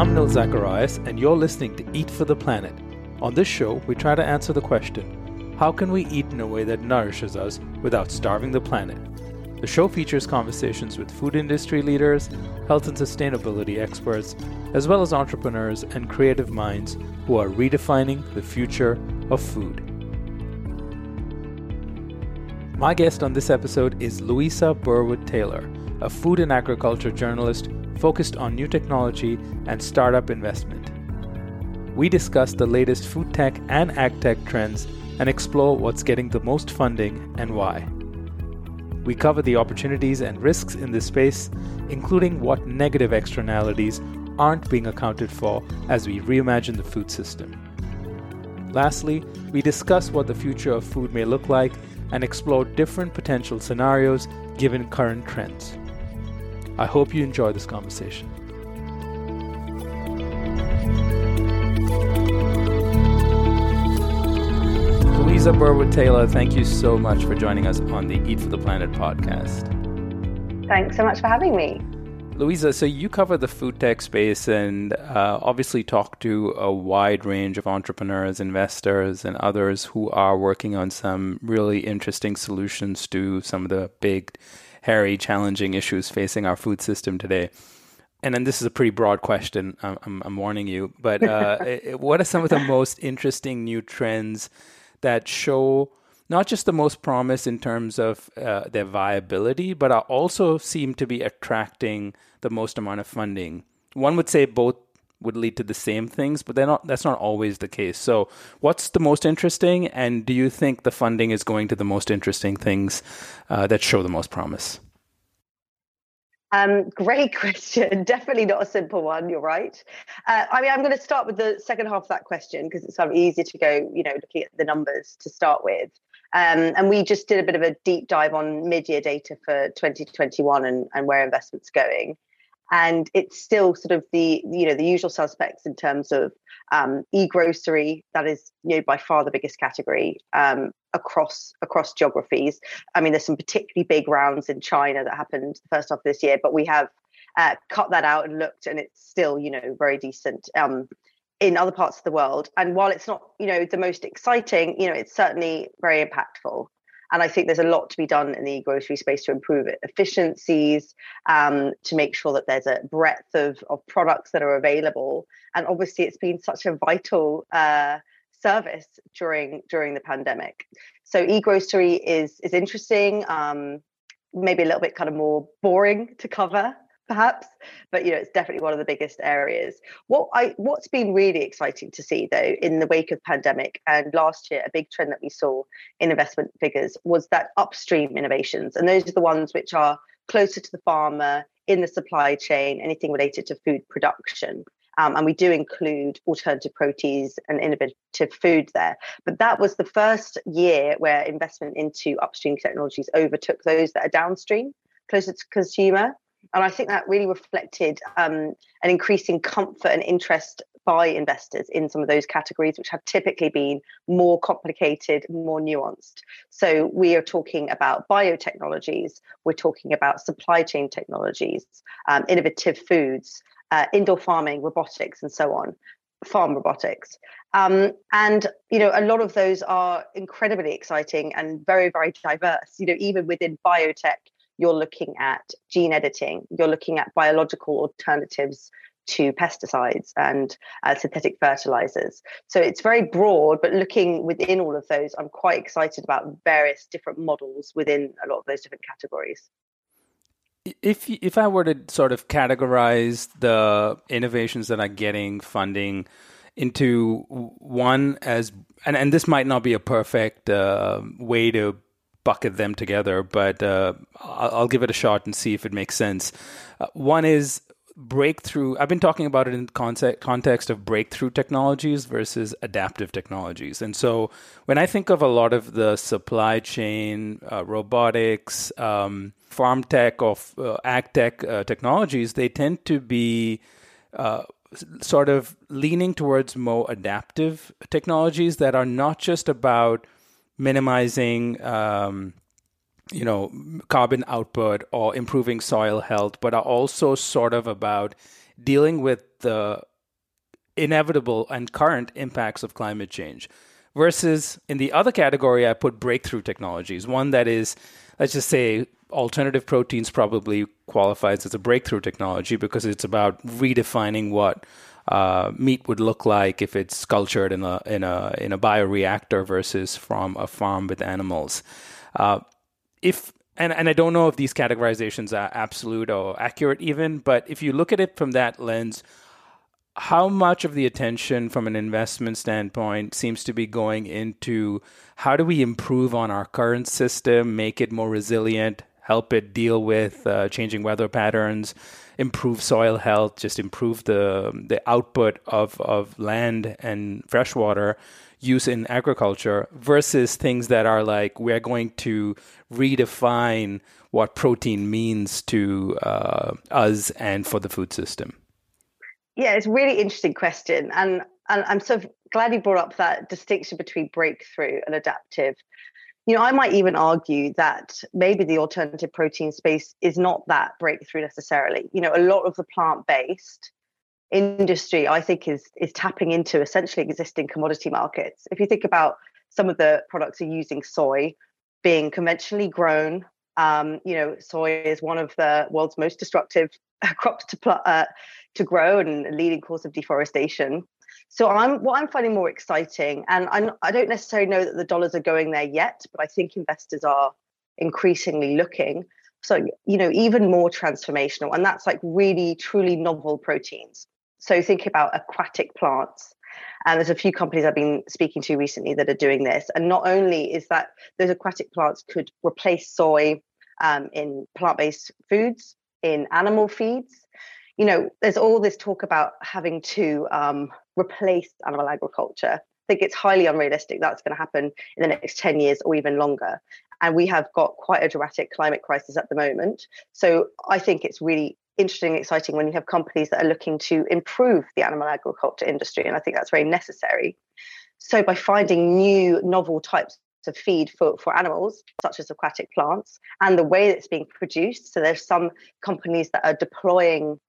I'm Nil Zacharias, and you're listening to Eat for the Planet. On this show, we try to answer the question how can we eat in a way that nourishes us without starving the planet? The show features conversations with food industry leaders, health and sustainability experts, as well as entrepreneurs and creative minds who are redefining the future of food. My guest on this episode is Louisa Burwood Taylor, a food and agriculture journalist focused on new technology and startup investment. We discuss the latest food tech and ag tech trends and explore what's getting the most funding and why. We cover the opportunities and risks in this space, including what negative externalities aren't being accounted for as we reimagine the food system. Lastly, we discuss what the future of food may look like and explore different potential scenarios given current trends. I hope you enjoy this conversation. Louisa Burwood Taylor, thank you so much for joining us on the Eat for the Planet podcast. Thanks so much for having me. Louisa, so you cover the food tech space and uh, obviously talk to a wide range of entrepreneurs, investors, and others who are working on some really interesting solutions to some of the big, hairy, challenging issues facing our food system today. And then this is a pretty broad question. I'm, I'm warning you, but uh, what are some of the most interesting new trends that show not just the most promise in terms of uh, their viability, but also seem to be attracting the most amount of funding. One would say both would lead to the same things, but they're not. That's not always the case. So, what's the most interesting, and do you think the funding is going to the most interesting things uh, that show the most promise? Um, great question. Definitely not a simple one. You're right. Uh, I mean, I'm going to start with the second half of that question because it's sort of easier to go, you know, looking at the numbers to start with. Um, and we just did a bit of a deep dive on mid-year data for 2021 and, and where investments going. And it's still sort of the you know the usual suspects in terms of um, e-grocery that is you know by far the biggest category um, across across geographies. I mean, there's some particularly big rounds in China that happened the first half of this year, but we have uh, cut that out and looked, and it's still you know very decent. Um, in other parts of the world. And while it's not, you know, the most exciting, you know, it's certainly very impactful. And I think there's a lot to be done in the grocery space to improve efficiencies, um, to make sure that there's a breadth of, of products that are available. And obviously, it's been such a vital uh, service during during the pandemic. So e-grocery is is interesting. Um, maybe a little bit kind of more boring to cover perhaps but you know it's definitely one of the biggest areas what i what's been really exciting to see though in the wake of pandemic and last year a big trend that we saw in investment figures was that upstream innovations and those are the ones which are closer to the farmer in the supply chain anything related to food production um, and we do include alternative proteins and innovative food there. But that was the first year where investment into upstream technologies overtook those that are downstream, closer to consumer. And I think that really reflected um, an increasing comfort and interest by investors in some of those categories, which have typically been more complicated, more nuanced. So we are talking about biotechnologies, we're talking about supply chain technologies, um, innovative foods, uh, indoor farming, robotics, and so on. Farm robotics. Um, and, you know, a lot of those are incredibly exciting and very, very diverse. You know, even within biotech, you're looking at gene editing, you're looking at biological alternatives to pesticides and uh, synthetic fertilizers. So it's very broad, but looking within all of those, I'm quite excited about various different models within a lot of those different categories. If if I were to sort of categorize the innovations that are getting funding into one as and, and this might not be a perfect uh, way to bucket them together, but uh, I'll, give it a shot and see if it makes sense. Uh, one is breakthrough. I've been talking about it in context context of breakthrough technologies versus adaptive technologies. And so when I think of a lot of the supply chain, uh, robotics, um, farm tech, or uh, ag tech uh, technologies, they tend to be uh, sort of leaning towards more adaptive technologies that are not just about minimizing um, you know carbon output or improving soil health but are also sort of about dealing with the inevitable and current impacts of climate change versus in the other category i put breakthrough technologies. One that is let's just say alternative proteins probably qualifies as a breakthrough technology because it's about redefining what uh, meat would look like if it's cultured in a in a in a bioreactor versus from a farm with animals. Uh, if and, and I don't know if these categorizations are absolute or accurate even, but if you look at it from that lens, how much of the attention from an investment standpoint seems to be going into how do we improve on our current system, make it more resilient, help it deal with uh, changing weather patterns, improve soil health, just improve the the output of, of land and freshwater use in agriculture versus things that are like we're going to redefine what protein means to uh, us and for the food system? Yeah, it's really interesting question. And, and I'm so glad you brought up that distinction between breakthrough and adaptive. You know, I might even argue that maybe the alternative protein space is not that breakthrough necessarily. You know, a lot of the plant based industry, I think, is is tapping into essentially existing commodity markets. If you think about some of the products are using soy being conventionally grown. Um, you know, soy is one of the world's most destructive crops to pl- uh, to grow and leading cause of deforestation. So I'm what I'm finding more exciting, and I'm, I don't necessarily know that the dollars are going there yet, but I think investors are increasingly looking. So you know, even more transformational, and that's like really truly novel proteins. So think about aquatic plants. And there's a few companies I've been speaking to recently that are doing this. And not only is that those aquatic plants could replace soy um, in plant based foods, in animal feeds. You know, there's all this talk about having to um, replace animal agriculture. I think it's highly unrealistic that's going to happen in the next 10 years or even longer. And we have got quite a dramatic climate crisis at the moment. So I think it's really interesting and exciting when you have companies that are looking to improve the animal agriculture industry. And I think that's very necessary. So by finding new novel types of feed for, for animals, such as aquatic plants, and the way that it's being produced. So there's some companies that are deploying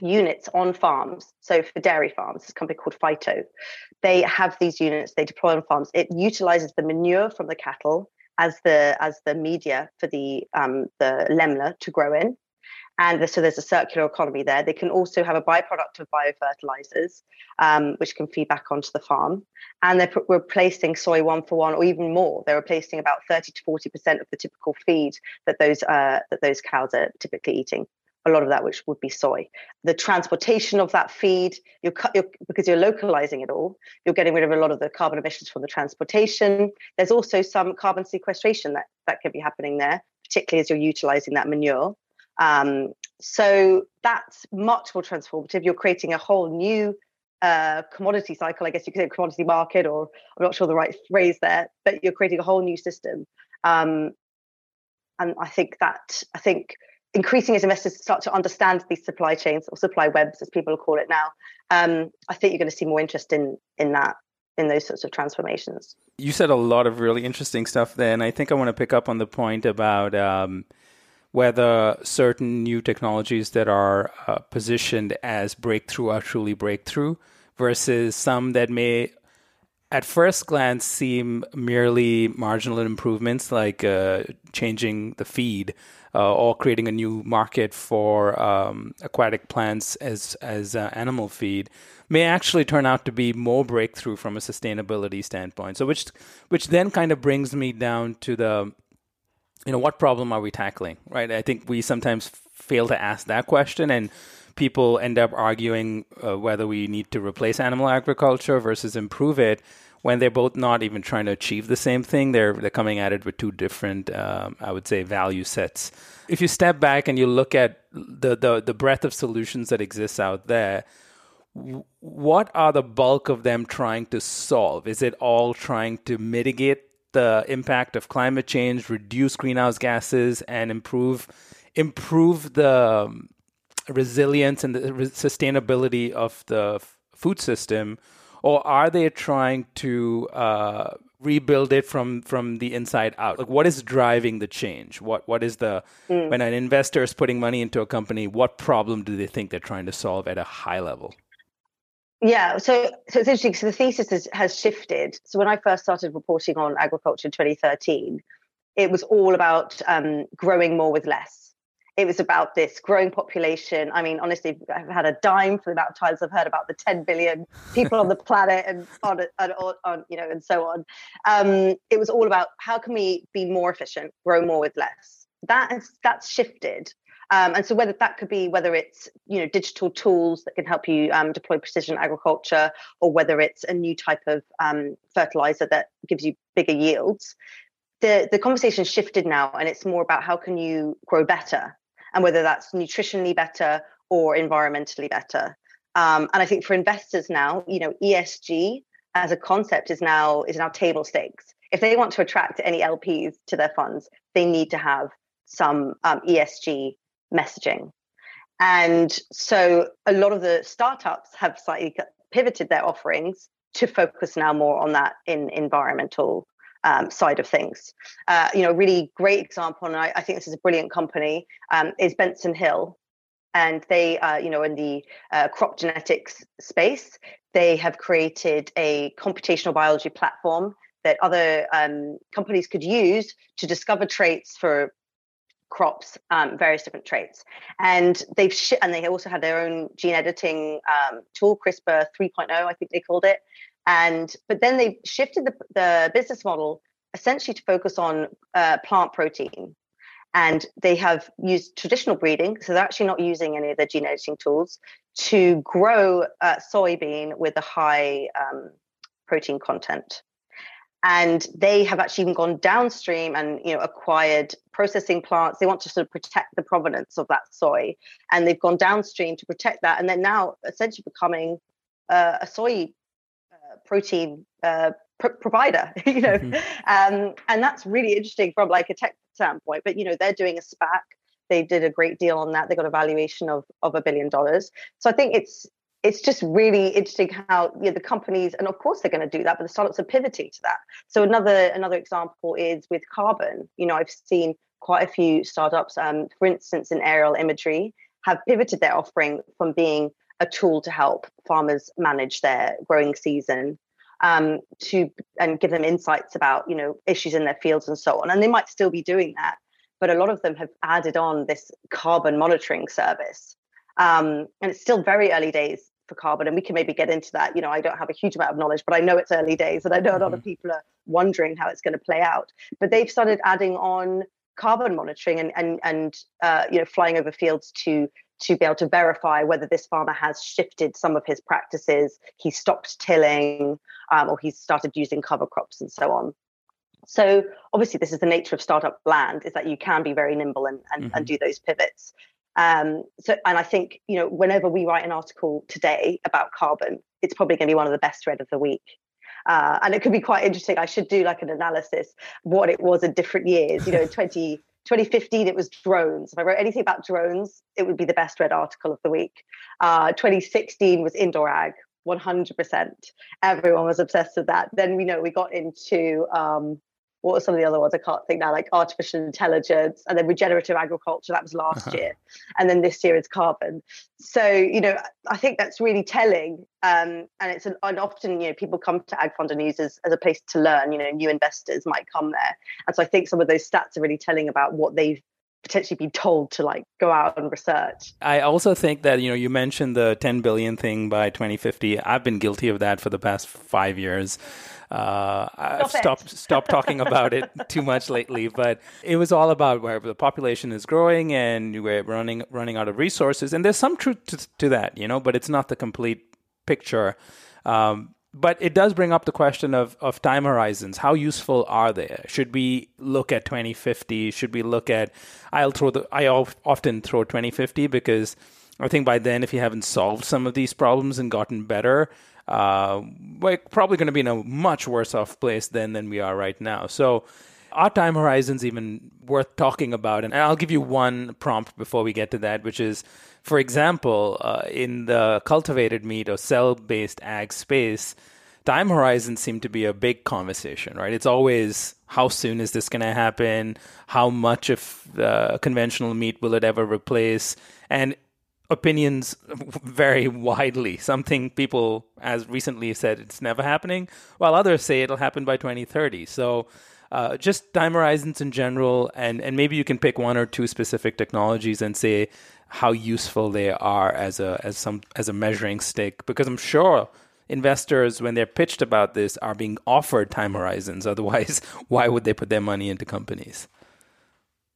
units on farms. So for dairy farms, this company called Fyto, they have these units they deploy on farms. It utilizes the manure from the cattle as the as the media for the um, the lemna to grow in. And so there's a circular economy there. They can also have a byproduct of biofertilizers, um, which can feed back onto the farm. And they're replacing soy one for one, or even more. They're replacing about 30 to 40% of the typical feed that those uh, that those cows are typically eating. A lot of that, which would be soy. The transportation of that feed, you're, you're, because you're localizing it all, you're getting rid of a lot of the carbon emissions from the transportation. There's also some carbon sequestration that, that could be happening there, particularly as you're utilizing that manure. Um, so that's much more transformative. You're creating a whole new uh, commodity cycle, I guess you could say commodity market, or I'm not sure the right phrase there, but you're creating a whole new system. Um, and I think that I think increasing as investors start to understand these supply chains or supply webs, as people call it now, um, I think you're going to see more interest in in that in those sorts of transformations. You said a lot of really interesting stuff there, and I think I want to pick up on the point about. Um, whether certain new technologies that are uh, positioned as breakthrough are truly breakthrough versus some that may at first glance seem merely marginal improvements like uh, changing the feed or creating a new market for um, aquatic plants as as uh, animal feed may actually turn out to be more breakthrough from a sustainability standpoint. So which which then kind of brings me down to the you know what problem are we tackling right? I think we sometimes fail to ask that question and people end up arguing uh, whether we need to replace animal agriculture versus improve it when they're both not even trying to achieve the same thing. They're they're coming at it with two different, um, I would say, value sets. If you step back and you look at the the, the breadth of solutions that exists out there, what are the bulk of them trying to solve? Is it all trying to mitigate the impact of climate change, reduce greenhouse gases, and improve improve the um, resilience and the sustainability of the food system, or are they trying to uh, rebuild it from from the inside out? Like, what is driving the change? What what is the mm. when an investor is putting money into a company? What problem do they think they're trying to solve at a high level? Yeah, so so it's interesting. So the thesis has, has shifted. So when I first started reporting on agriculture in 2013, it was all about um, growing more with less. It was about this growing population. I mean, honestly, I've had a dime for the amount of times I've heard about the 10 billion people on the planet and on, and on, you know, and so on. Um, it was all about how can we be more efficient, grow more with less. That that's shifted. Um, and so whether that could be whether it's you know digital tools that can help you um, deploy precision agriculture, or whether it's a new type of um, fertilizer that gives you bigger yields, the the conversation shifted now, and it's more about how can you grow better, and whether that's nutritionally better or environmentally better. Um, and I think for investors now, you know, ESG as a concept is now is now table stakes. If they want to attract any LPs to their funds, they need to have some um, ESG messaging. And so a lot of the startups have slightly pivoted their offerings to focus now more on that in environmental um, side of things. Uh, you know, really great example, and I, I, think this is a brilliant company, um, is Benson Hill. And they, uh, you know, in the uh, crop genetics space, they have created a computational biology platform that other um, companies could use to discover traits for crops, um, various different traits. And they've sh- and they also had their own gene editing um, tool, CRISPR 3.0, I think they called it. And but then they shifted the, the business model essentially to focus on uh, plant protein. And they have used traditional breeding, so they're actually not using any of the gene editing tools to grow uh, soybean with a high um, protein content. And they have actually even gone downstream and you know acquired processing plants. They want to sort of protect the provenance of that soy. And they've gone downstream to protect that. And they're now essentially becoming uh, a soy protein uh, pr- provider you know mm-hmm. um, and that's really interesting from like a tech standpoint but you know they're doing a spac they did a great deal on that they got a valuation of of a billion dollars so i think it's it's just really interesting how you know, the companies, and of course they're going to do that, but the startups are pivoting to that. So another another example is with carbon. You know, I've seen quite a few startups, um, for instance, in aerial imagery, have pivoted their offering from being a tool to help farmers manage their growing season um, to and give them insights about you know issues in their fields and so on. And they might still be doing that, but a lot of them have added on this carbon monitoring service. Um, and it's still very early days for carbon and we can maybe get into that you know i don't have a huge amount of knowledge but i know it's early days and i know a lot mm-hmm. of people are wondering how it's going to play out but they've started adding on carbon monitoring and and and uh, you know flying over fields to to be able to verify whether this farmer has shifted some of his practices he stopped tilling um, or he's started using cover crops and so on so obviously this is the nature of startup land is that you can be very nimble and, and, mm-hmm. and do those pivots um, so, and I think you know, whenever we write an article today about carbon, it's probably going to be one of the best read of the week. Uh, and it could be quite interesting. I should do like an analysis what it was in different years. You know, in 20, 2015 it was drones. If I wrote anything about drones, it would be the best read article of the week. Uh, 2016 was indoor ag. 100%. Everyone was obsessed with that. Then we know we got into um, what are some of the other ones? I can't think now, like artificial intelligence and then regenerative agriculture. That was last uh-huh. year. And then this year is carbon. So, you know, I think that's really telling. Um, and it's an, and often, you know, people come to Ag News as, as a place to learn, you know, new investors might come there. And so I think some of those stats are really telling about what they've potentially be told to like go out and research. I also think that you know you mentioned the 10 billion thing by 2050. I've been guilty of that for the past five years. Uh, I've stopped stopped talking about it too much lately, but it was all about where the population is growing and we're running running out of resources. And there's some truth to, to that, you know, but it's not the complete picture. Um, but it does bring up the question of, of time horizons. How useful are they? Should we look at 2050? Should we look at? I'll throw the. I often throw 2050 because I think by then, if you haven't solved some of these problems and gotten better, uh, we're probably going to be in a much worse off place then than we are right now. So. our time horizons even worth talking about? And I'll give you one prompt before we get to that, which is for example, uh, in the cultivated meat or cell based ag space, time horizons seem to be a big conversation, right? It's always how soon is this going to happen? How much of the conventional meat will it ever replace? And opinions vary widely. Something people, as recently said, it's never happening, while others say it'll happen by 2030. So, uh, just time horizons in general, and, and maybe you can pick one or two specific technologies and say how useful they are as a as some as a measuring stick because I'm sure investors when they're pitched about this are being offered time horizons otherwise why would they put their money into companies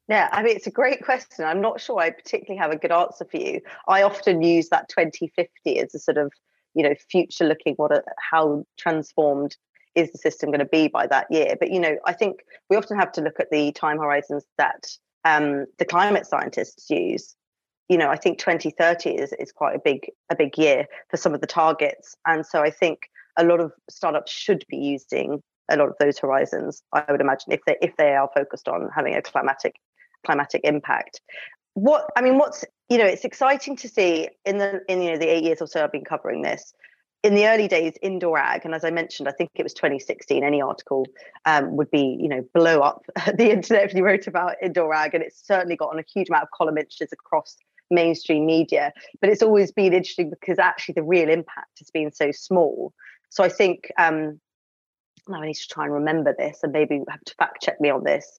yeah, I mean, it's a great question. I'm not sure I particularly have a good answer for you. I often use that 2050 as a sort of, you know, future looking what a, how transformed is the system going to be by that year. But, you know, I think we often have to look at the time horizons that um, the climate scientists use you know, I think 2030 is, is quite a big a big year for some of the targets. And so I think a lot of startups should be using a lot of those horizons, I would imagine, if they if they are focused on having a climatic climatic impact. What I mean, what's you know, it's exciting to see in the in you know the eight years or so I've been covering this. In the early days, indoor ag, and as I mentioned, I think it was 2016. Any article um, would be, you know, blow up the internet if you wrote about indoor ag, and it's certainly gotten a huge amount of column inches across mainstream media. But it's always been interesting because actually the real impact has been so small. So I think um, now I need to try and remember this, and maybe have to fact check me on this.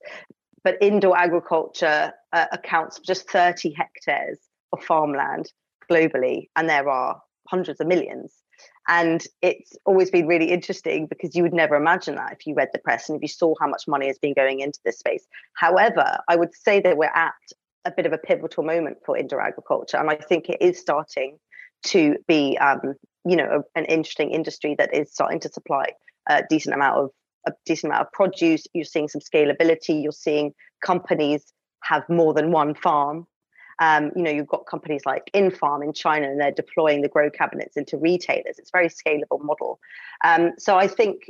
But indoor agriculture uh, accounts for just 30 hectares of farmland globally, and there are hundreds of millions. And it's always been really interesting because you would never imagine that if you read the press and if you saw how much money has been going into this space. However, I would say that we're at a bit of a pivotal moment for indoor agriculture, and I think it is starting to be, um, you know, a, an interesting industry that is starting to supply a decent amount of a decent amount of produce. You're seeing some scalability. You're seeing companies have more than one farm. Um, you know, you've got companies like Infarm in China, and they're deploying the grow cabinets into retailers. It's a very scalable model. Um, so I think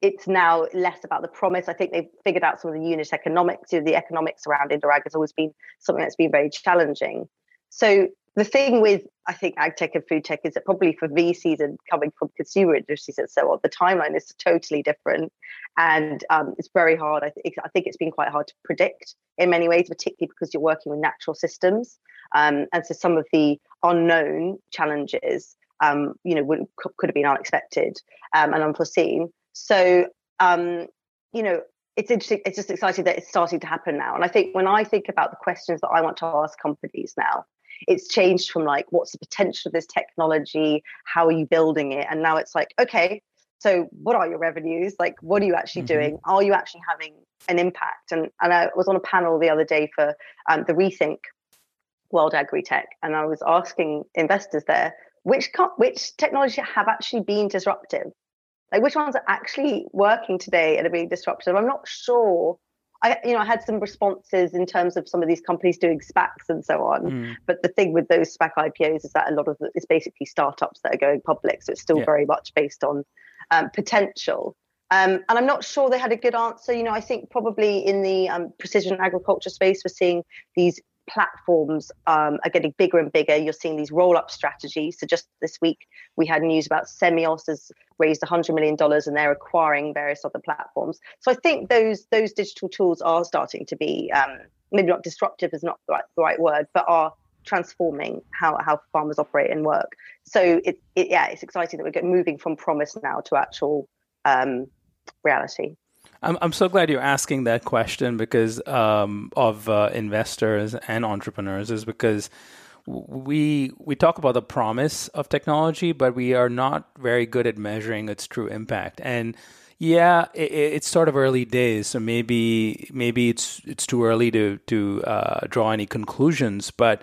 it's now less about the promise. I think they've figured out some of the unit economics. You know, the economics around indoor ag has always been something that's been very challenging. So the thing with I think ag tech and food tech is that probably for VCs and coming from consumer industries and so on, the timeline is totally different, and um, it's very hard. I think I think it's been quite hard to predict in many ways, particularly because you're working with natural systems, um, and so some of the unknown challenges, um, you know, would, could have been unexpected um, and unforeseen. So, um, you know, it's interesting. It's just exciting that it's starting to happen now. And I think when I think about the questions that I want to ask companies now, it's changed from like, what's the potential of this technology? How are you building it? And now it's like, okay, so what are your revenues? Like, what are you actually mm-hmm. doing? Are you actually having an impact? And and I was on a panel the other day for um, the Rethink World Agri Tech, and I was asking investors there which which technology have actually been disruptive like which ones are actually working today and are being disruptive i'm not sure I, you know, I had some responses in terms of some of these companies doing SPACs and so on. Mm. But the thing with those SPAC IPOs is that a lot of it's basically startups that are going public, so it's still yeah. very much based on um, potential. Um, and I'm not sure they had a good answer. You know, I think probably in the um, precision agriculture space, we're seeing these platforms um, are getting bigger and bigger. You're seeing these roll up strategies. So just this week, we had news about Semios has raised $100 million and they're acquiring various other platforms. So I think those those digital tools are starting to be um, maybe not disruptive is not the right, the right word, but are transforming how, how farmers operate and work. So it, it yeah, it's exciting that we're moving from promise now to actual um, reality. I'm I'm so glad you're asking that question because um, of uh, investors and entrepreneurs is because we we talk about the promise of technology, but we are not very good at measuring its true impact. And yeah, it, it's sort of early days, so maybe maybe it's it's too early to to uh, draw any conclusions. But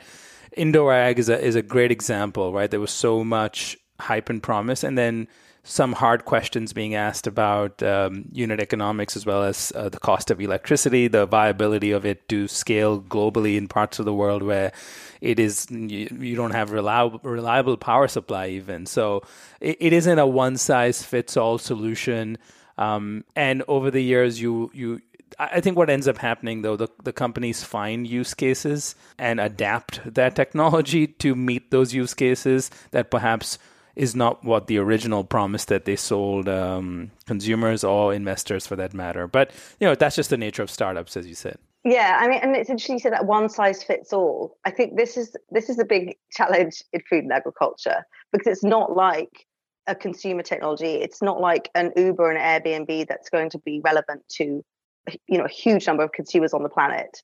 indoor ag is a is a great example, right? There was so much hype and promise, and then some hard questions being asked about um, unit economics as well as uh, the cost of electricity, the viability of it to scale globally in parts of the world where it is you, you don't have reliable reliable power supply even. So it, it isn't a one size fits all solution. Um, and over the years, you you I think what ends up happening though, the, the companies find use cases and adapt their technology to meet those use cases that perhaps is not what the original promise that they sold um, consumers or investors for that matter. But you know, that's just the nature of startups, as you said. Yeah, I mean, and it's interesting you said that one size fits all. I think this is this is a big challenge in food and agriculture because it's not like a consumer technology. It's not like an Uber and Airbnb that's going to be relevant to you know a huge number of consumers on the planet.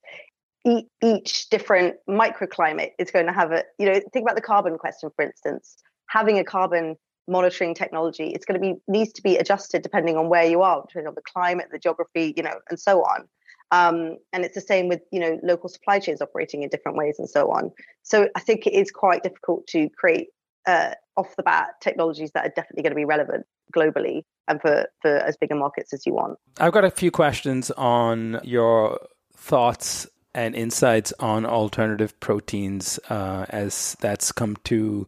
each different microclimate is going to have a you know think about the carbon question for instance having a carbon monitoring technology it's going to be needs to be adjusted depending on where you are depending on the climate the geography you know and so on. Um, and it's the same with you know local supply chains operating in different ways and so on. So i think it is quite difficult to create uh, off the bat technologies that are definitely going to be relevant globally and for, for as big a markets as you want. I've got a few questions on your thoughts and insights on alternative proteins uh, as that's come to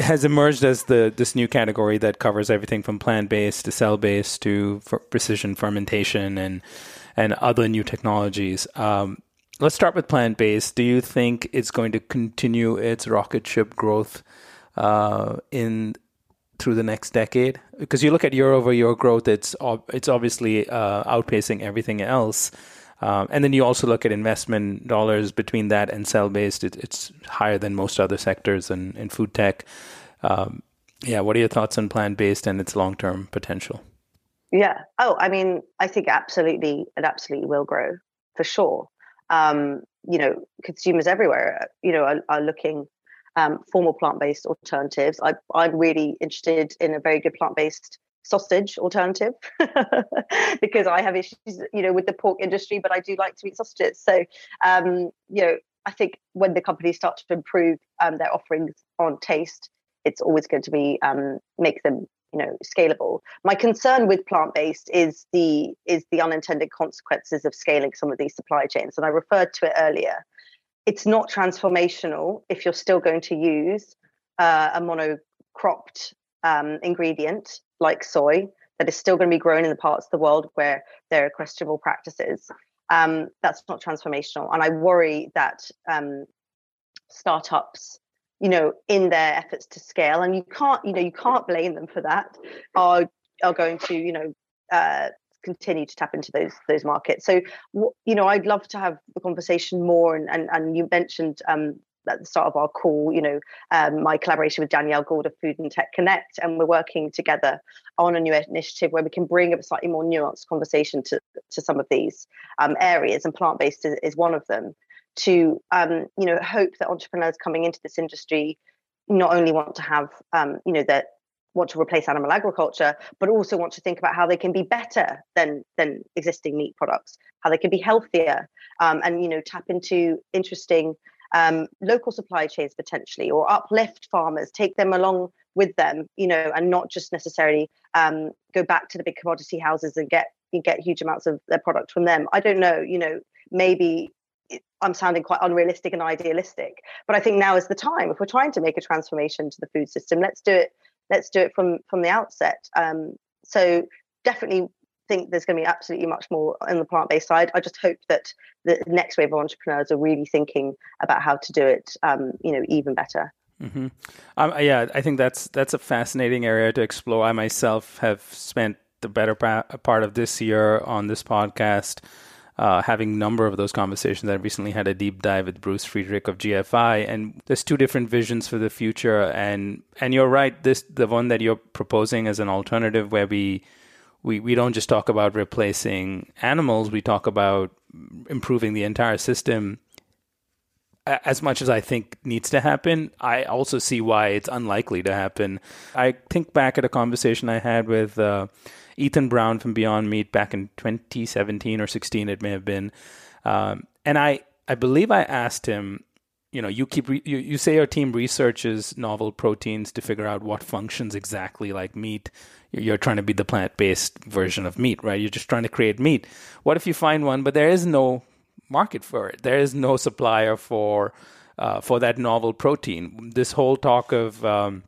has emerged as the this new category that covers everything from plant based to cell based to precision fermentation and and other new technologies. Um, let's start with plant based. Do you think it's going to continue its rocket ship growth uh, in through the next decade? Because you look at year over year growth, it's it's obviously uh, outpacing everything else. Um, and then you also look at investment dollars between that and cell based, it, it's higher than most other sectors in, in food tech. Um, yeah, what are your thoughts on plant based and its long term potential? Yeah. Oh, I mean, I think absolutely, it absolutely will grow for sure. Um, you know, consumers everywhere, you know, are, are looking um, for more plant-based alternatives. I, I'm really interested in a very good plant-based sausage alternative because I have issues, you know, with the pork industry, but I do like to eat sausages. So, um, you know, I think when the companies start to improve um, their offerings on taste, it's always going to be um, make them, you know, scalable. My concern with plant-based is the is the unintended consequences of scaling some of these supply chains, and I referred to it earlier. It's not transformational if you're still going to use uh, a monocropped um, ingredient like soy that is still going to be grown in the parts of the world where there are questionable practices. Um, that's not transformational. And I worry that um, startups, you know, in their efforts to scale, and you can't, you know, you can't blame them for that, are are going to, you know, uh, continue to tap into those those markets. So, you know, I'd love to have the conversation more. And and, and you mentioned um, at the start of our call, you know, um, my collaboration with Danielle Gould of Food and Tech Connect, and we're working together on a new initiative where we can bring a slightly more nuanced conversation to, to some of these um, areas, and plant based is, is, one of them. To um, you know, hope that entrepreneurs coming into this industry not only want to have um, you know that want to replace animal agriculture, but also want to think about how they can be better than than existing meat products, how they can be healthier, um, and you know tap into interesting um, local supply chains potentially, or uplift farmers, take them along with them, you know, and not just necessarily um, go back to the big commodity houses and get get huge amounts of their product from them. I don't know, you know, maybe I'm sounding quite unrealistic and idealistic, but I think now is the time. If we're trying to make a transformation to the food system, let's do it. Let's do it from from the outset. Um, so definitely think there's going to be absolutely much more on the plant-based side. I just hope that the next wave of entrepreneurs are really thinking about how to do it, um, you know, even better. Mm-hmm. Um, yeah, I think that's that's a fascinating area to explore. I myself have spent the better part of this year on this podcast. Uh, having a number of those conversations. I recently had a deep dive with Bruce Friedrich of GFI, and there's two different visions for the future. And and you're right, this the one that you're proposing as an alternative, where we we, we don't just talk about replacing animals, we talk about improving the entire system as much as I think needs to happen, I also see why it's unlikely to happen. I think back at a conversation I had with uh, Ethan Brown from Beyond Meat back in 2017 or 16, it may have been, um, and I I believe I asked him, you know, you keep re- you, you say your team researches novel proteins to figure out what functions exactly like meat. You're trying to be the plant based version of meat, right? You're just trying to create meat. What if you find one, but there is no market for it. There is no supplier for uh, for that novel protein. This whole talk of um,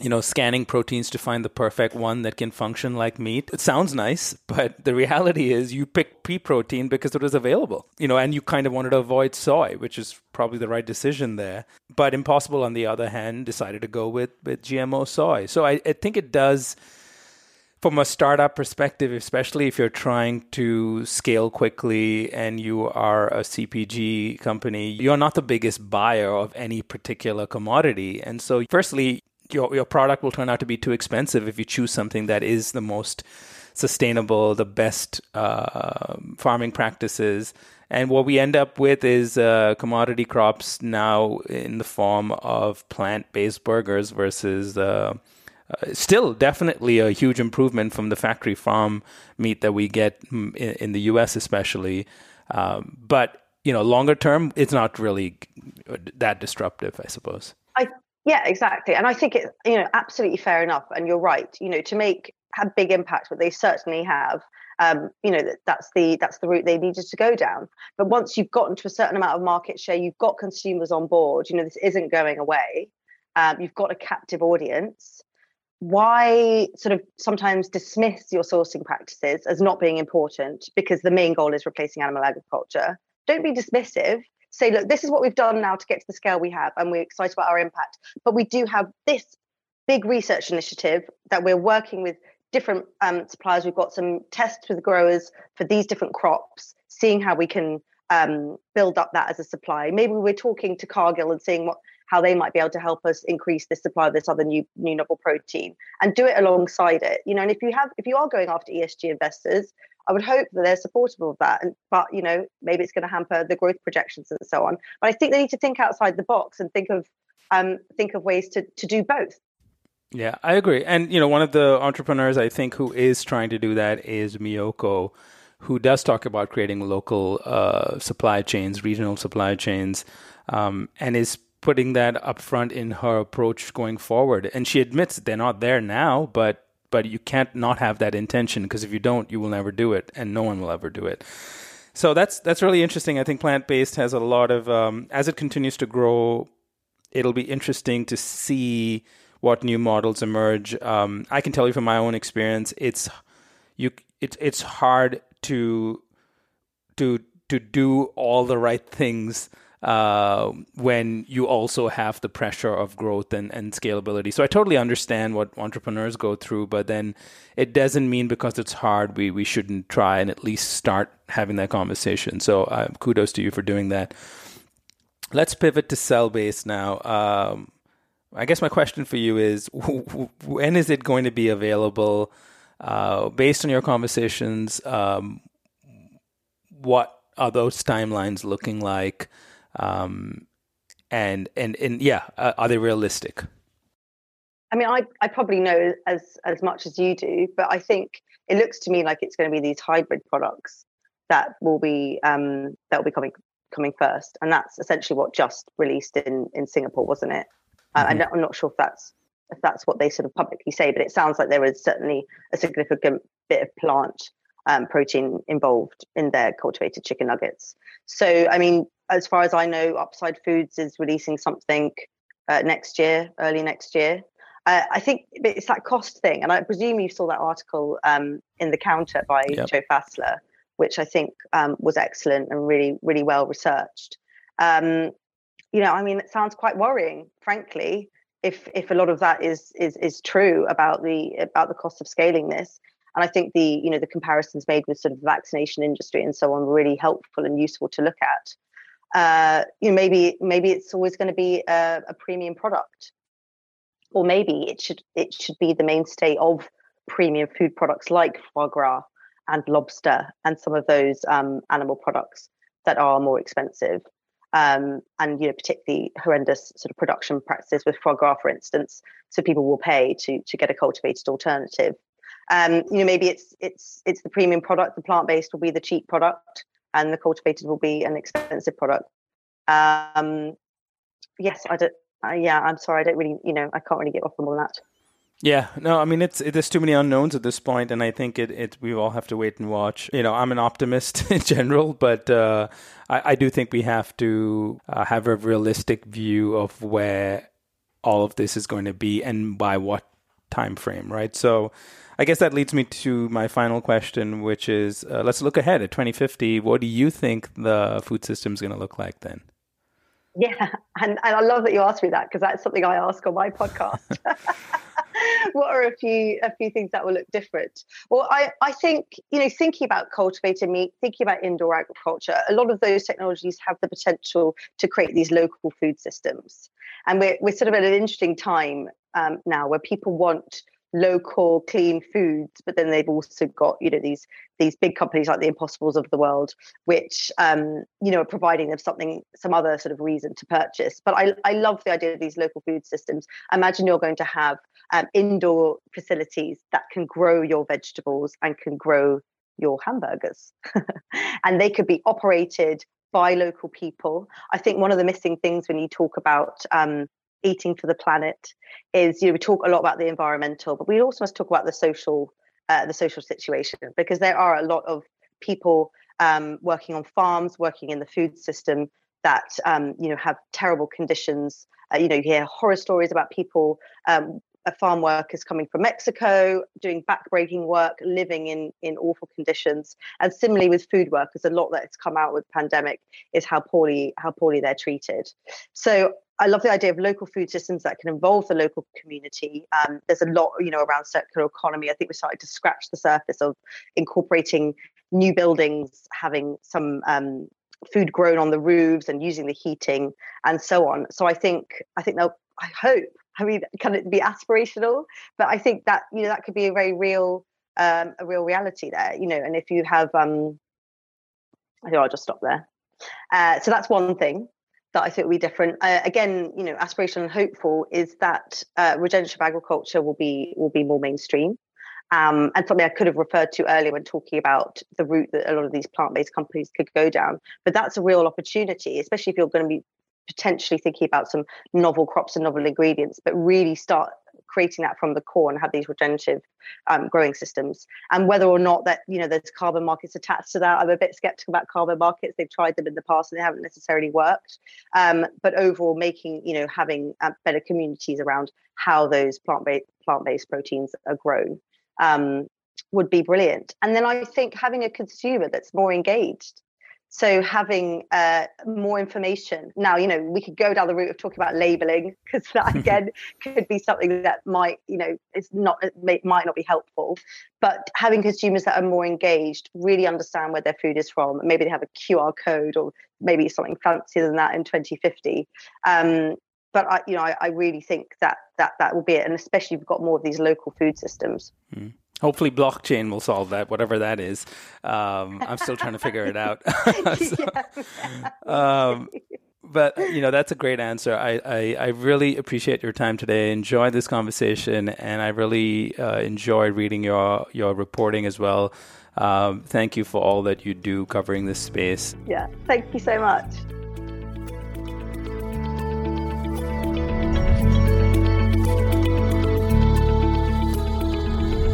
you know scanning proteins to find the perfect one that can function like meat. It sounds nice, but the reality is you picked pea protein because it was available. You know, and you kind of wanted to avoid soy, which is probably the right decision there. But Impossible, on the other hand, decided to go with with GMO soy. So I, I think it does from a startup perspective, especially if you're trying to scale quickly and you are a CPG company, you're not the biggest buyer of any particular commodity. And so, firstly, your, your product will turn out to be too expensive if you choose something that is the most sustainable, the best uh, farming practices. And what we end up with is uh, commodity crops now in the form of plant based burgers versus. Uh, uh, still definitely a huge improvement from the factory farm meat that we get in, in the U.S. especially. Um, but you know, longer term, it's not really that disruptive, I suppose. I yeah, exactly, and I think it you know absolutely fair enough. And you're right. You know, to make have big impact, but they certainly have. Um, you know that that's the that's the route they needed to go down. But once you've gotten to a certain amount of market share, you've got consumers on board. You know this isn't going away. Um, you've got a captive audience why sort of sometimes dismiss your sourcing practices as not being important because the main goal is replacing animal agriculture? Don't be dismissive. Say, look, this is what we've done now to get to the scale we have, and we're excited about our impact. But we do have this big research initiative that we're working with different um, suppliers. We've got some tests with growers for these different crops, seeing how we can um, build up that as a supply. Maybe we're talking to Cargill and seeing what how they might be able to help us increase the supply of this other new new novel protein and do it alongside it. You know, and if you have if you are going after ESG investors, I would hope that they're supportive of that. And but you know, maybe it's going to hamper the growth projections and so on. But I think they need to think outside the box and think of um, think of ways to to do both. Yeah, I agree. And you know, one of the entrepreneurs I think who is trying to do that is Miyoko, who does talk about creating local uh, supply chains, regional supply chains, um, and is putting that up front in her approach going forward. And she admits they're not there now, but but you can't not have that intention because if you don't, you will never do it, and no one will ever do it. So that's that's really interesting. I think plant based has a lot of um, as it continues to grow, it'll be interesting to see what new models emerge. Um, I can tell you from my own experience, it's you it's it's hard to to to do all the right things uh, when you also have the pressure of growth and, and scalability. So I totally understand what entrepreneurs go through, but then it doesn't mean because it's hard we, we shouldn't try and at least start having that conversation. So uh, kudos to you for doing that. Let's pivot to cell based now. Um, I guess my question for you is when is it going to be available? Uh, based on your conversations, um, what are those timelines looking like? Um, and and and yeah, uh, are they realistic? I mean, I, I probably know as as much as you do, but I think it looks to me like it's going to be these hybrid products that will be um, that will be coming coming first, and that's essentially what just released in in Singapore, wasn't it? Mm-hmm. Uh, I'm not sure if that's if that's what they sort of publicly say, but it sounds like there is certainly a significant bit of plant um, protein involved in their cultivated chicken nuggets. So, I mean, as far as I know, Upside Foods is releasing something uh, next year, early next year. Uh, I think it's that cost thing, and I presume you saw that article um, in the counter by yep. Joe Fassler, which I think um, was excellent and really, really well researched. Um, you know, I mean, it sounds quite worrying, frankly, if if a lot of that is is is true about the about the cost of scaling this. And I think the you know the comparisons made with sort of the vaccination industry and so on were really helpful and useful to look at uh, you know maybe maybe it's always going to be a, a, premium product or maybe it should it should be the mainstay of premium food products like foie gras and lobster and some of those um, animal products that are more expensive. Um, and you know particularly horrendous sort of production practices with foie gras, for instance. So people will pay to to get a cultivated alternative. Um, you know maybe it's it's it's the premium product, the plant based will be the cheap product, and the cultivated will be an expensive product. Um, yes, I don't. Uh, yeah, I'm sorry, I don't really, you know, I can't really get off them on that. Yeah, no, I mean it's it, there's too many unknowns at this point, and I think it, it we all have to wait and watch. You know, I'm an optimist in general, but uh, I, I do think we have to uh, have a realistic view of where all of this is going to be and by what time frame, right? So, I guess that leads me to my final question, which is uh, let's look ahead at 2050. What do you think the food system is going to look like then? Yeah, and, and I love that you asked me that because that's something I ask on my podcast. what are a few a few things that will look different? Well, I, I think, you know, thinking about cultivated meat, thinking about indoor agriculture, a lot of those technologies have the potential to create these local food systems. And we're, we're sort of at an interesting time um, now where people want local clean foods but then they've also got you know these these big companies like the impossibles of the world which um you know are providing them something some other sort of reason to purchase. But i i love the idea of these local food systems. Imagine you're going to have um, indoor facilities that can grow your vegetables and can grow your hamburgers. And they could be operated by local people. I think one of the missing things when you talk about um, eating for the planet is you know we talk a lot about the environmental but we also must talk about the social uh, the social situation because there are a lot of people um, working on farms working in the food system that um, you know have terrible conditions. Uh, you know you hear horror stories about people um, farm workers coming from Mexico, doing backbreaking work, living in in awful conditions. And similarly with food workers, a lot that's come out with pandemic is how poorly how poorly they're treated. So I love the idea of local food systems that can involve the local community. Um, there's a lot, you know, around circular economy. I think we're starting to scratch the surface of incorporating new buildings, having some um, food grown on the roofs and using the heating and so on. So I think I think they'll. I hope. I mean, can it be aspirational? But I think that you know that could be a very real, um, a real reality there. You know, and if you have, um, I think I'll just stop there. Uh, so that's one thing that I think will be different. Uh, again, you know, aspirational and hopeful is that uh, regenerative agriculture will be will be more mainstream. Um, and something I could have referred to earlier when talking about the route that a lot of these plant-based companies could go down. But that's a real opportunity, especially if you're going to be potentially thinking about some novel crops and novel ingredients, but really start creating that from the core and have these regenerative um, growing systems. And whether or not that you know there's carbon markets attached to that, I'm a bit skeptical about carbon markets. They've tried them in the past and they haven't necessarily worked. Um, but overall, making you know having uh, better communities around how those plant based plant based proteins are grown. Um, would be brilliant. And then I think having a consumer that's more engaged so having uh, more information now, you know, we could go down the route of talking about labeling because that again could be something that might, you know, it's not may, might not be helpful. But having consumers that are more engaged, really understand where their food is from, maybe they have a QR code or maybe something fancier than that in 2050. Um, but I, you know, I, I, really think that that that will be it, and especially if you've got more of these local food systems. Mm. Hopefully, blockchain will solve that, whatever that is. Um, I'm still trying to figure it out. so, um, but you know that's a great answer. I, I, I, really appreciate your time today. Enjoy this conversation, and I really uh, enjoy reading your your reporting as well. Um, thank you for all that you do covering this space. Yeah, thank you so much.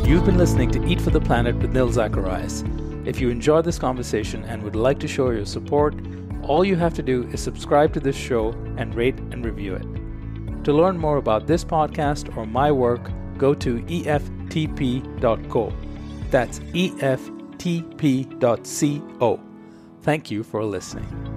You've been listening to Eat for the Planet with Nil Zacharias. If you enjoyed this conversation and would like to show your support, all you have to do is subscribe to this show and rate and review it. To learn more about this podcast or my work, go to eftp.co. That's eftp.co. Thank you for listening.